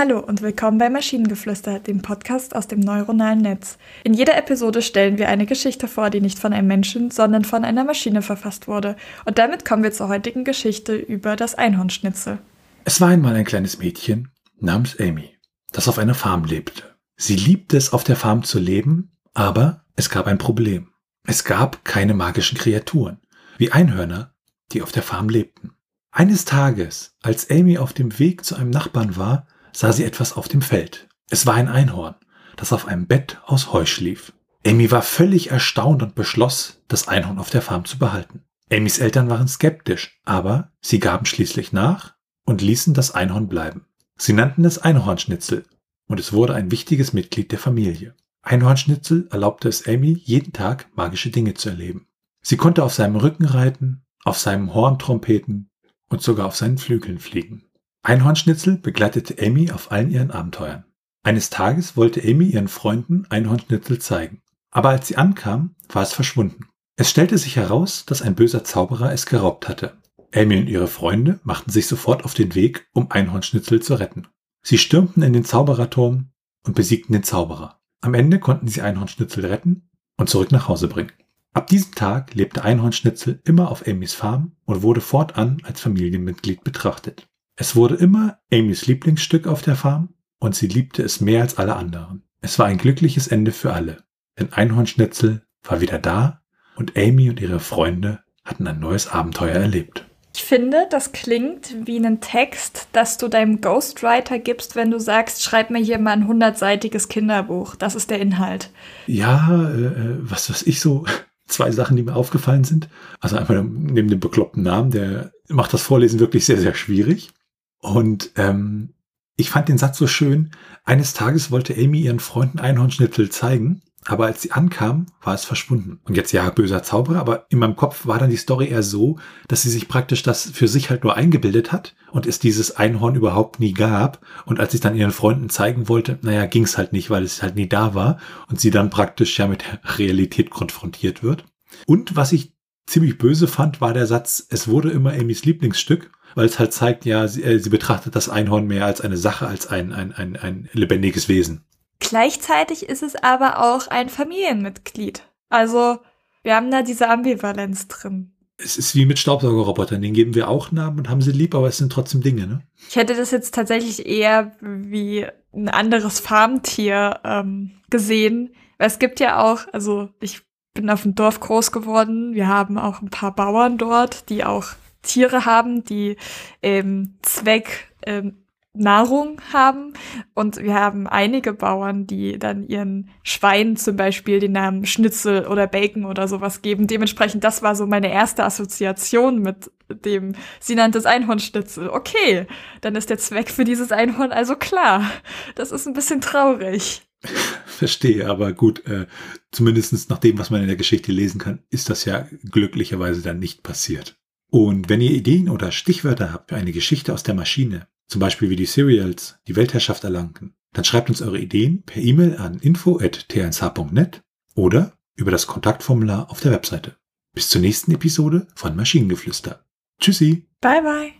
Hallo und willkommen bei Maschinengeflüster, dem Podcast aus dem neuronalen Netz. In jeder Episode stellen wir eine Geschichte vor, die nicht von einem Menschen, sondern von einer Maschine verfasst wurde. Und damit kommen wir zur heutigen Geschichte über das Einhornschnitzel. Es war einmal ein kleines Mädchen namens Amy, das auf einer Farm lebte. Sie liebte es, auf der Farm zu leben, aber es gab ein Problem. Es gab keine magischen Kreaturen, wie Einhörner, die auf der Farm lebten. Eines Tages, als Amy auf dem Weg zu einem Nachbarn war, sah sie etwas auf dem Feld. Es war ein Einhorn, das auf einem Bett aus Heu schlief. Amy war völlig erstaunt und beschloss, das Einhorn auf der Farm zu behalten. Amys Eltern waren skeptisch, aber sie gaben schließlich nach und ließen das Einhorn bleiben. Sie nannten es Einhornschnitzel und es wurde ein wichtiges Mitglied der Familie. Einhornschnitzel erlaubte es Amy, jeden Tag magische Dinge zu erleben. Sie konnte auf seinem Rücken reiten, auf seinem Horn trompeten und sogar auf seinen Flügeln fliegen. Einhornschnitzel begleitete Amy auf allen ihren Abenteuern. Eines Tages wollte Amy ihren Freunden Einhornschnitzel zeigen. Aber als sie ankam, war es verschwunden. Es stellte sich heraus, dass ein böser Zauberer es geraubt hatte. Amy und ihre Freunde machten sich sofort auf den Weg, um Einhornschnitzel zu retten. Sie stürmten in den Zaubererturm und besiegten den Zauberer. Am Ende konnten sie Einhornschnitzel retten und zurück nach Hause bringen. Ab diesem Tag lebte Einhornschnitzel immer auf Amys Farm und wurde fortan als Familienmitglied betrachtet. Es wurde immer Amys Lieblingsstück auf der Farm und sie liebte es mehr als alle anderen. Es war ein glückliches Ende für alle, denn Einhornschnitzel war wieder da und Amy und ihre Freunde hatten ein neues Abenteuer erlebt. Ich finde, das klingt wie ein Text, das du deinem Ghostwriter gibst, wenn du sagst, schreib mir hier mal ein hundertseitiges Kinderbuch. Das ist der Inhalt. Ja, äh, äh was weiß ich so, zwei Sachen, die mir aufgefallen sind. Also einfach neben dem bekloppten Namen, der macht das Vorlesen wirklich sehr, sehr schwierig. Und ähm, ich fand den Satz so schön. Eines Tages wollte Amy ihren Freunden Einhornschnitzel zeigen, aber als sie ankam, war es verschwunden. Und jetzt ja, böser Zauberer, aber in meinem Kopf war dann die Story eher so, dass sie sich praktisch das für sich halt nur eingebildet hat und es dieses Einhorn überhaupt nie gab. Und als ich dann ihren Freunden zeigen wollte, naja, ging es halt nicht, weil es halt nie da war und sie dann praktisch ja mit der Realität konfrontiert wird. Und was ich ziemlich böse fand, war der Satz, es wurde immer Amys Lieblingsstück weil es halt zeigt, ja, sie, äh, sie betrachtet das Einhorn mehr als eine Sache, als ein, ein, ein, ein lebendiges Wesen. Gleichzeitig ist es aber auch ein Familienmitglied. Also wir haben da diese Ambivalenz drin. Es ist wie mit Staubsaugerrobotern, denen geben wir auch Namen und haben sie lieb, aber es sind trotzdem Dinge, ne? Ich hätte das jetzt tatsächlich eher wie ein anderes Farmtier ähm, gesehen. Weil es gibt ja auch, also ich bin auf dem Dorf groß geworden. Wir haben auch ein paar Bauern dort, die auch Tiere haben, die ähm, Zweck ähm, Nahrung haben. Und wir haben einige Bauern, die dann ihren Schweinen zum Beispiel den Namen Schnitzel oder Bacon oder sowas geben. Dementsprechend, das war so meine erste Assoziation mit dem, sie nannte es Einhornschnitzel. Okay, dann ist der Zweck für dieses Einhorn also klar. Das ist ein bisschen traurig. Verstehe, aber gut, äh, zumindest nach dem, was man in der Geschichte lesen kann, ist das ja glücklicherweise dann nicht passiert. Und wenn ihr Ideen oder Stichwörter habt für eine Geschichte aus der Maschine, zum Beispiel wie die Serials die Weltherrschaft erlangten, dann schreibt uns eure Ideen per E-Mail an info.t1h.net oder über das Kontaktformular auf der Webseite. Bis zur nächsten Episode von Maschinengeflüster. Tschüssi. Bye bye.